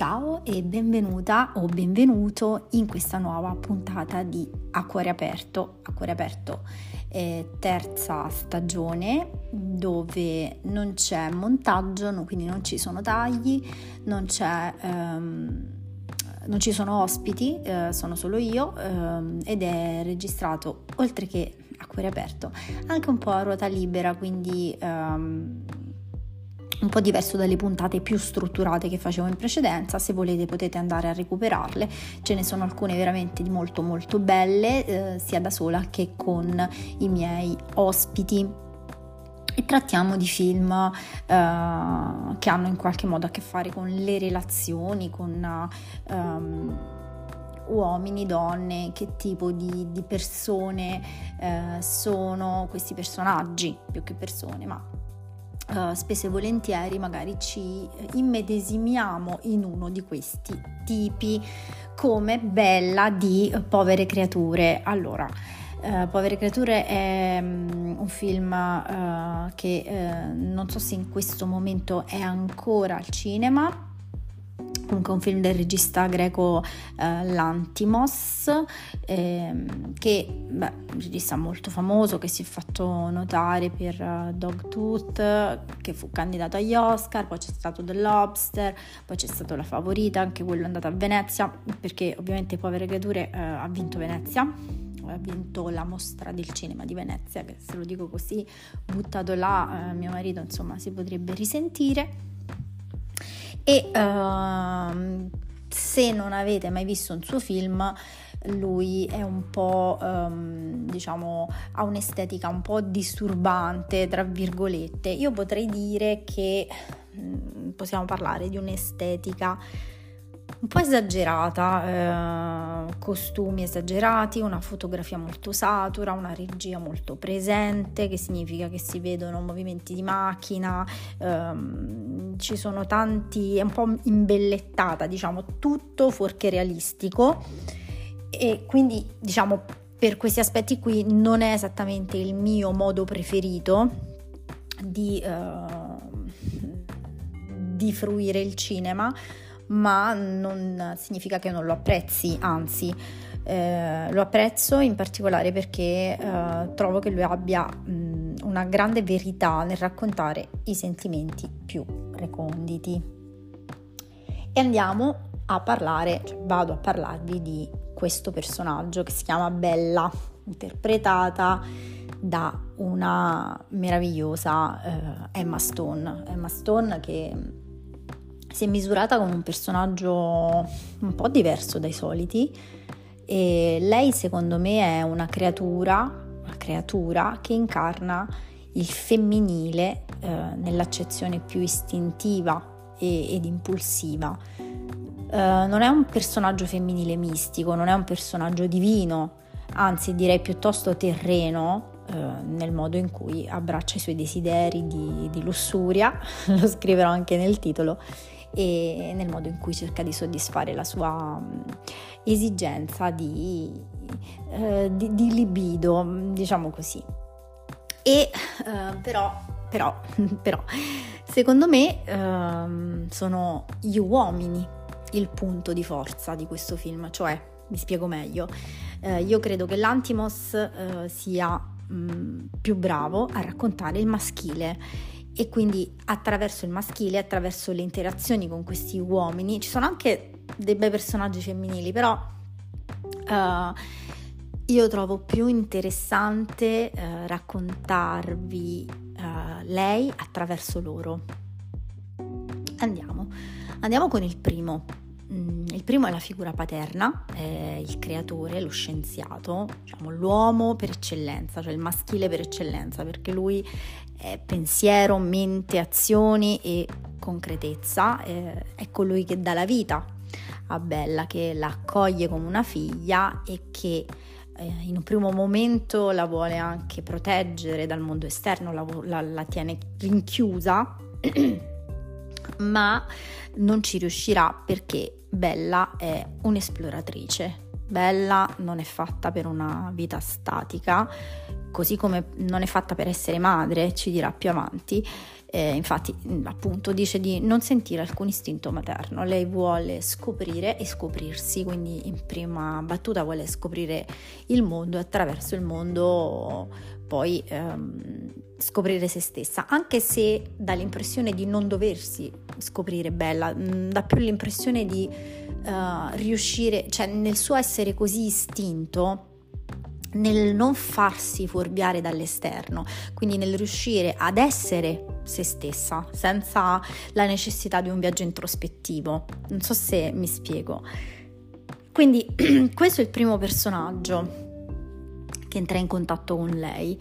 Ciao e benvenuta o benvenuto in questa nuova puntata di Acquare Aperto. Acquare Aperto è terza stagione dove non c'è montaggio, quindi non ci sono tagli, non, um, non ci sono ospiti, uh, sono solo io um, ed è registrato oltre che a cuore aperto anche un po' a ruota libera, quindi... Um, un po' diverso dalle puntate più strutturate che facevo in precedenza, se volete potete andare a recuperarle, ce ne sono alcune veramente molto molto belle, eh, sia da sola che con i miei ospiti. E trattiamo di film uh, che hanno in qualche modo a che fare con le relazioni, con um, uomini, donne, che tipo di, di persone uh, sono questi personaggi, più che persone, ma Uh, spesso e volentieri magari ci immedesimiamo in uno di questi tipi come Bella di Povere Creature. Allora, uh, Povere Creature è um, un film uh, che non so se in questo momento è ancora al cinema comunque un film del regista greco eh, Lantimos, ehm, che beh, un regista molto famoso che si è fatto notare per uh, Dogtooth, che fu candidato agli Oscar, poi c'è stato The Lobster, poi c'è stato La Favorita, anche quello è andato a Venezia, perché ovviamente Povere Creature eh, ha vinto Venezia ha vinto la mostra del cinema di Venezia, che se lo dico così, buttato là, eh, mio marito insomma si potrebbe risentire e uh, se non avete mai visto un suo film lui è un po' um, diciamo ha un'estetica un po' disturbante tra virgolette. Io potrei dire che mm, possiamo parlare di un'estetica un po' esagerata, eh, costumi esagerati, una fotografia molto satura, una regia molto presente, che significa che si vedono movimenti di macchina, ehm, ci sono tanti, è un po' imbellettata, diciamo, tutto fuorché realistico. E quindi diciamo per questi aspetti qui non è esattamente il mio modo preferito di, eh, di fruire il cinema ma non significa che non lo apprezzi, anzi eh, lo apprezzo in particolare perché eh, trovo che lui abbia mh, una grande verità nel raccontare i sentimenti più reconditi. E andiamo a parlare, cioè vado a parlarvi di questo personaggio che si chiama Bella, interpretata da una meravigliosa eh, Emma Stone. Emma Stone che si è misurata con un personaggio un po' diverso dai soliti e lei secondo me è una creatura, una creatura che incarna il femminile eh, nell'accezione più istintiva e, ed impulsiva. Eh, non è un personaggio femminile mistico, non è un personaggio divino, anzi direi piuttosto terreno eh, nel modo in cui abbraccia i suoi desideri di, di lussuria, lo scriverò anche nel titolo, e nel modo in cui cerca di soddisfare la sua mm, esigenza di, eh, di, di libido, diciamo così. E eh, però, però, però, secondo me eh, sono gli uomini il punto di forza di questo film, cioè, mi spiego meglio, eh, io credo che l'Antimos eh, sia mm, più bravo a raccontare il maschile e quindi attraverso il maschile, attraverso le interazioni con questi uomini, ci sono anche dei bei personaggi femminili, però uh, io trovo più interessante uh, raccontarvi uh, lei attraverso loro. Andiamo, andiamo con il primo. Mm, il primo è la figura paterna, è il creatore, lo scienziato, diciamo l'uomo per eccellenza, cioè il maschile per eccellenza, perché lui è pensiero, mente, azioni e concretezza, eh, è colui che dà la vita a Bella, che la accoglie come una figlia e che eh, in un primo momento la vuole anche proteggere dal mondo esterno, la, la, la tiene rinchiusa, ma non ci riuscirà perché Bella è un'esploratrice. Bella non è fatta per una vita statica, così come non è fatta per essere madre, ci dirà più avanti, eh, infatti, mm, appunto, dice di non sentire alcun istinto materno. Lei vuole scoprire e scoprirsi, quindi in prima battuta vuole scoprire il mondo e attraverso il mondo poi ehm, scoprire se stessa, anche se dà l'impressione di non doversi scoprire bella, mm, dà più l'impressione di uh, riuscire, cioè nel suo essere così istinto, nel non farsi fuorviare dall'esterno, quindi nel riuscire ad essere se stessa senza la necessità di un viaggio introspettivo. Non so se mi spiego. Quindi questo è il primo personaggio che entra in contatto con lei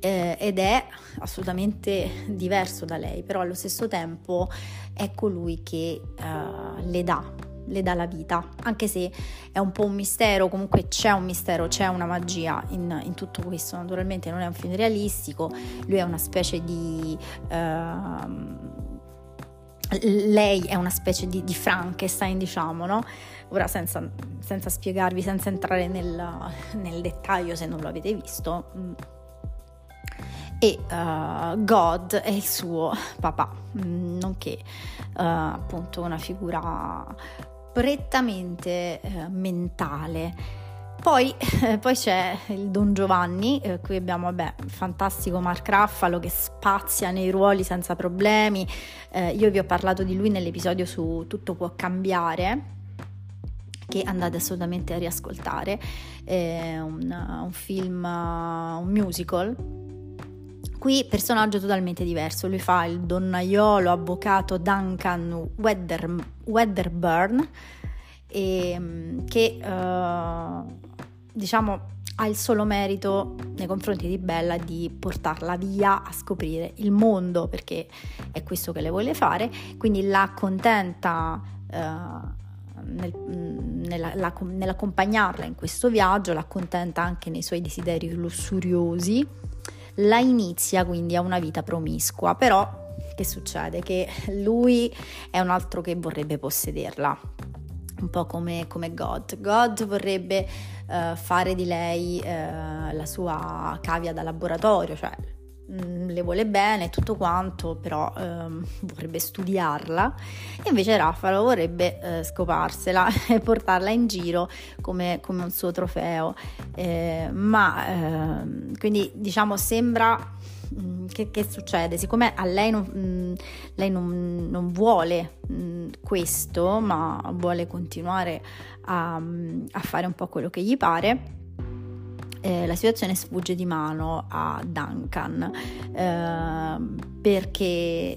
eh, ed è assolutamente diverso da lei, però allo stesso tempo è colui che eh, le dà le dà la vita, anche se è un po' un mistero, comunque c'è un mistero, c'è una magia in, in tutto questo, naturalmente non è un film realistico, lui è una specie di... Uh, lei è una specie di, di Frankenstein, diciamo, no? Ora senza, senza spiegarvi, senza entrare nel, nel, dettaglio se non lo avete visto. Mm. E uh, God è il suo papà, mm, nonché uh, appunto una figura prettamente eh, mentale. Poi, eh, poi, c'è il Don Giovanni, eh, qui abbiamo vabbè, il fantastico Mark Raffalo che spazia nei ruoli senza problemi. Eh, io vi ho parlato di lui nell'episodio su Tutto può cambiare, che andate assolutamente a riascoltare. È un, un film, un musical Qui personaggio totalmente diverso, lui fa il donnaiolo avvocato Duncan Wedder, Wedderburn e, ehm, che uh, diciamo ha il solo merito nei confronti di Bella di portarla via a scoprire il mondo perché è questo che le vuole fare, quindi la accontenta uh, nel, nella, la, nell'accompagnarla in questo viaggio, l'accontenta anche nei suoi desideri lussuriosi la inizia quindi a una vita promiscua, però che succede? Che lui è un altro che vorrebbe possederla, un po' come, come God. God vorrebbe uh, fare di lei uh, la sua cavia da laboratorio, cioè Mm, le vuole bene tutto quanto, però ehm, vorrebbe studiarla e invece Raffalo vorrebbe eh, scoparsela e portarla in giro come, come un suo trofeo. Eh, ma eh, quindi diciamo sembra che, che, succede? Siccome a lei non, mm, lei non, non vuole mh, questo, ma vuole continuare a, a fare un po' quello che gli pare eh, la situazione sfugge di mano a Duncan eh, perché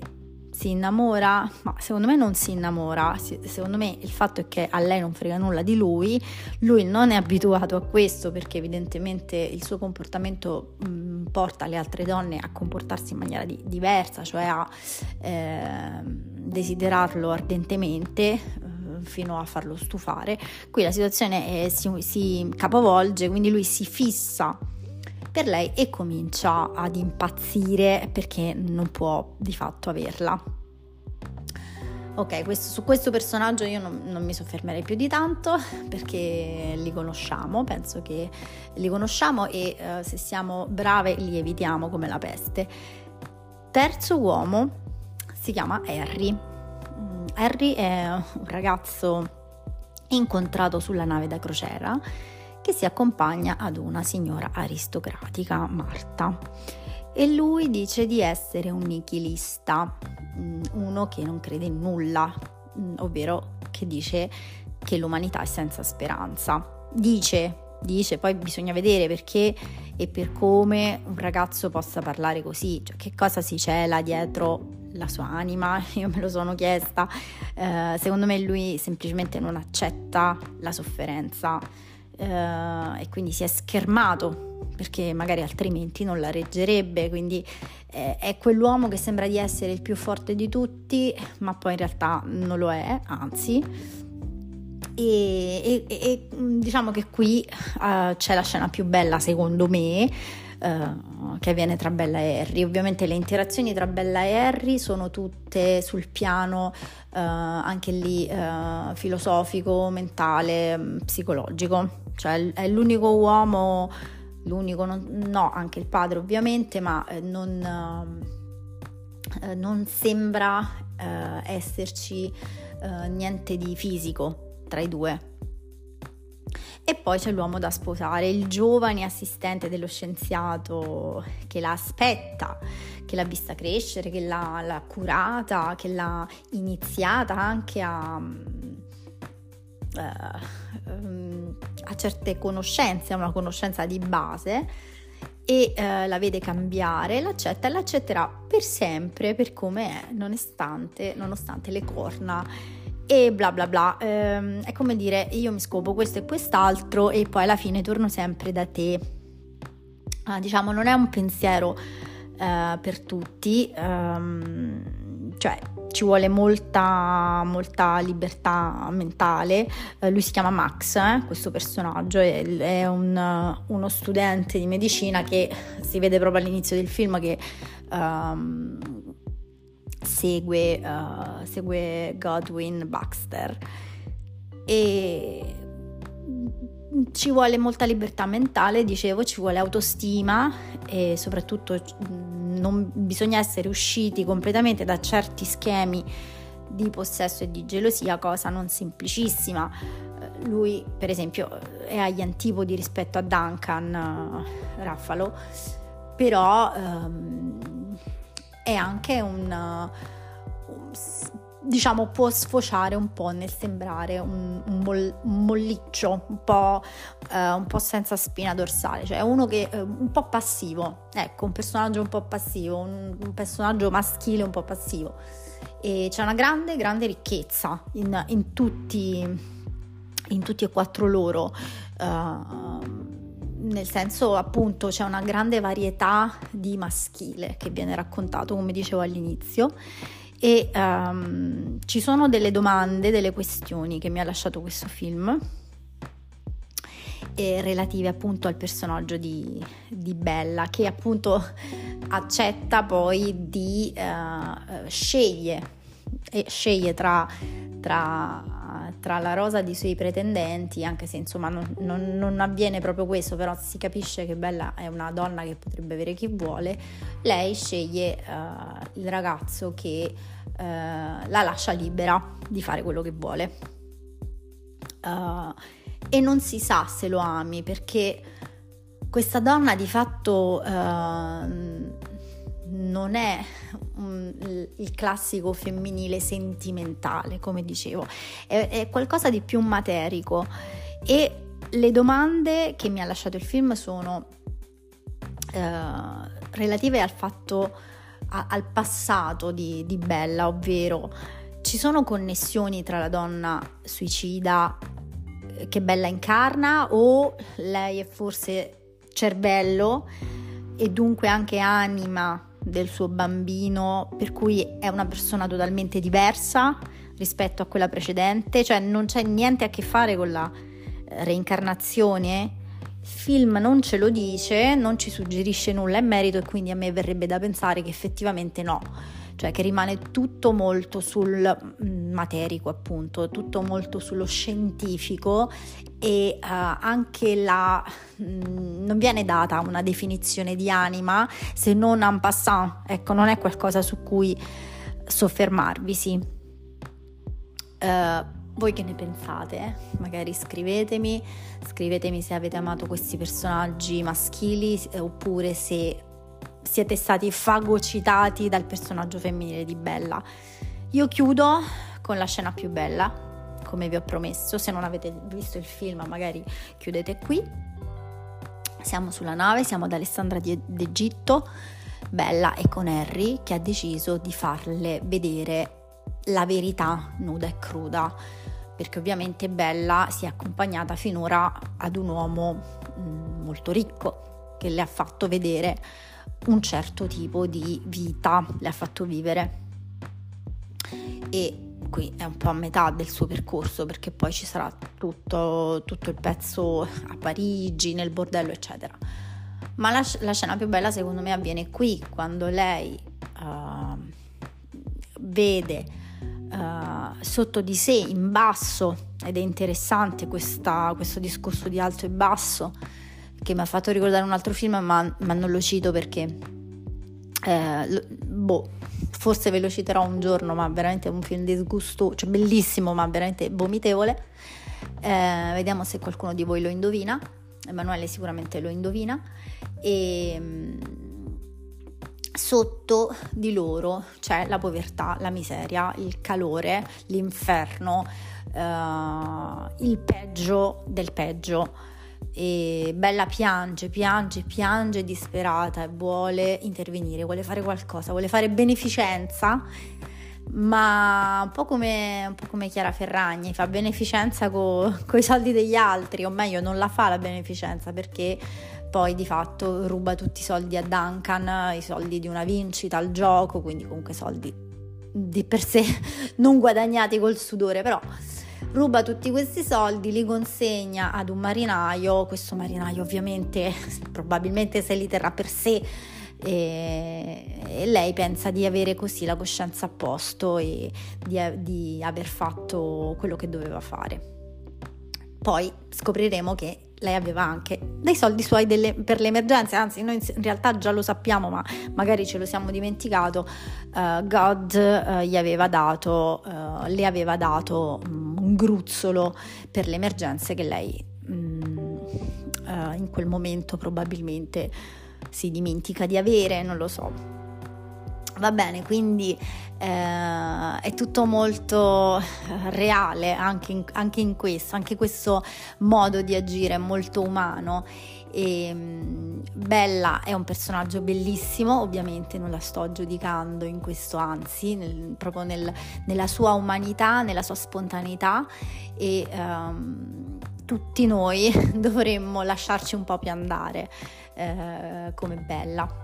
si innamora, ma secondo me non si innamora, secondo me il fatto è che a lei non frega nulla di lui, lui non è abituato a questo perché evidentemente il suo comportamento mh, porta le altre donne a comportarsi in maniera di, diversa, cioè a eh, desiderarlo ardentemente, fino a farlo stufare. Qui la situazione è, si, si capovolge, quindi lui si fissa per lei e comincia ad impazzire perché non può di fatto averla. Ok, questo, su questo personaggio io non, non, mi soffermerei più di tanto perché li conosciamo, penso che li conosciamo e uh, se siamo brave li evitiamo come la peste. Terzo uomo si chiama Harry. Harry è un ragazzo incontrato sulla nave da crociera che si accompagna ad una signora aristocratica, Marta. E lui dice di essere un nichilista, mm, uno che non crede in nulla, mm, ovvero che dice che l'umanità è senza speranza. Dice, dice, poi bisogna vedere perché e per come un ragazzo possa parlare così, cioè che cosa si cela dietro la sua anima, io me lo sono chiesta, eh, secondo me lui semplicemente non accetta la sofferenza eh, e quindi si è schermato perché magari altrimenti non la reggerebbe, quindi eh, è quell'uomo che sembra di essere il più forte di tutti, ma poi in realtà non lo è, anzi. E, e, e diciamo che qui uh, c'è la scena più bella secondo me Uh, che avviene tra Bella e Harry. Ovviamente le interazioni tra Bella e Harry sono tutte sul piano uh, anche lì uh, filosofico, mentale, psicologico, cioè è l'unico uomo l'unico, non, no, anche il padre ovviamente, ma eh, non, eh, non, sembra eh, esserci eh, niente di fisico tra i due. E poi c'è l'uomo da sposare, il giovane assistente dello scienziato che la aspetta, che l'ha vista crescere, che l'ha, l'ha curata, che l'ha iniziata anche a, uh, a certe conoscenze, a una conoscenza di base e uh, la vede cambiare, l'accetta e l'accetterà per sempre per come è, nonostante, nonostante le corna e bla bla bla. Ehm, è come dire io mi scopo questo e quest'altro e poi alla fine torno sempre da te. Ah, diciamo, non è un pensiero eh, per tutti, ehm, cioè ci vuole molta, molta libertà mentale. Eh, lui si chiama Max, eh, questo personaggio, è, è un, uno studente di medicina che si vede proprio all'inizio del film che um, segue, uh, segue Godwin Baxter e ci vuole molta libertà mentale, dicevo, ci vuole autostima e soprattutto mm, non bisogna essere usciti completamente da certi schemi di possesso e di gelosia, cosa non semplicissima. Eh, lui, per esempio, è agli antipodi rispetto a Duncan uh, Raffalo, però um, è anche un, diciamo può sfociare un po' nel sembrare un, un, moll, un molliccio un po', eh, un po', senza spina dorsale. Cioè uno che è un po' passivo. Ecco un personaggio un po' passivo un, un personaggio maschile un po' passivo. E c'è una grande grande ricchezza in, in tutti in tutti e quattro loro uh, nel senso appunto c'è una grande varietà di maschile che viene raccontato come dicevo all'inizio e um, ci sono delle domande, delle questioni che mi ha lasciato questo film relative appunto al personaggio di, di, Bella che appunto accetta poi di uh, sceglie sceglie tra, tra tra la rosa dei suoi pretendenti, anche se insomma non, non, non, avviene proprio questo, però si capisce che Bella è una donna che potrebbe avere chi vuole, lei sceglie uh, il ragazzo che uh, la lascia libera di fare quello che vuole. Uh, e non si sa se lo ami perché questa donna di fatto non è um, il classico femminile sentimentale, come dicevo, è, è, qualcosa di più materico. E le domande che mi ha lasciato il film sono uh, relative al fatto, a, al passato di, di Bella, ovvero ci sono connessioni tra la donna suicida eh, che Bella incarna o lei è forse cervello e dunque anche anima del suo bambino, per cui è una persona totalmente diversa rispetto a quella precedente, cioè non c'è niente a che fare con la eh, reincarnazione. Il film non ce lo dice, non ci suggerisce nulla in merito e quindi a me verrebbe da pensare che effettivamente no cioè che rimane tutto molto sul mm, materico appunto, tutto molto sullo scientifico e uh, anche la mh, mm, non viene data una definizione di anima se non en passant, ecco, non è qualcosa su cui soffermarvisi. Uh, voi che ne pensate? Magari scrivetemi, scrivetemi se avete amato questi personaggi maschili eh, oppure se siete stati fagocitati dal personaggio femminile di Bella. Io chiudo con la scena più bella, come vi ho promesso. Se non avete visto il film, magari chiudete qui. Siamo sulla nave, siamo ad Alessandra d'Egitto. Bella e con Harry che ha deciso di farle vedere la verità nuda e cruda perché ovviamente Bella si è accompagnata finora ad un uomo mm, molto ricco che le ha fatto vedere un certo tipo di vita, le ha fatto vivere. E qui è un po' a metà del suo percorso perché poi ci sarà tutto, tutto il pezzo a Parigi, nel bordello, eccetera. Ma la, la, scena più bella secondo me avviene qui, quando lei uh, vede uh, sotto di sé, in basso, ed è interessante questa, questo discorso di alto e basso, che mi ha fatto ricordare un altro film, ma, ma non lo cito perché, eh, boh, forse ve lo citerò un giorno, ma veramente è un film disgustoso, cioè bellissimo, ma veramente vomitevole. Eh, vediamo se qualcuno di voi lo indovina. Emanuele sicuramente lo indovina. E mm, sotto di loro c'è la povertà, la miseria, il calore, l'inferno, eh, il peggio del peggio. E Bella piange, piange, piange disperata e vuole intervenire, vuole fare qualcosa, vuole fare beneficenza ma un po' come, un po come Chiara Ferragni, fa beneficenza con i soldi degli altri, o meglio non la fa la beneficenza perché poi di fatto ruba tutti i soldi a Duncan, i soldi di una vincita al gioco, quindi comunque soldi di per sé non guadagnati col sudore, però ruba tutti questi soldi, li consegna ad un marinaio, questo marinaio ovviamente probabilmente se li terrà per sé e, lei pensa di avere così la coscienza a posto e di, di aver fatto quello che doveva fare. Poi scopriremo che lei aveva anche dei soldi suoi delle, per le emergenze, anzi noi in realtà già lo sappiamo, ma magari ce lo siamo dimenticato, uh, God uh, gli aveva dato, uh, le aveva dato un gruzzolo per le emergenze che lei um, in quel momento probabilmente si dimentica di avere, non lo so. Va bene, quindi eh, è tutto molto reale anche in, anche in, questo, anche questo modo di agire è molto umano. E, mm, Bella è un personaggio bellissimo, ovviamente non la sto giudicando in questo, anzi, nel, proprio nel, nella sua umanità, nella sua spontaneità e um, tutti noi dovremmo lasciarci un po' più andare eh, come bella.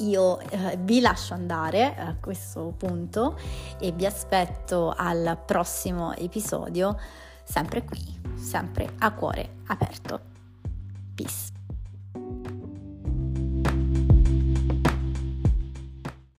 Io eh, vi lascio andare a questo punto e vi aspetto al prossimo episodio, sempre qui, sempre a cuore aperto. Peace.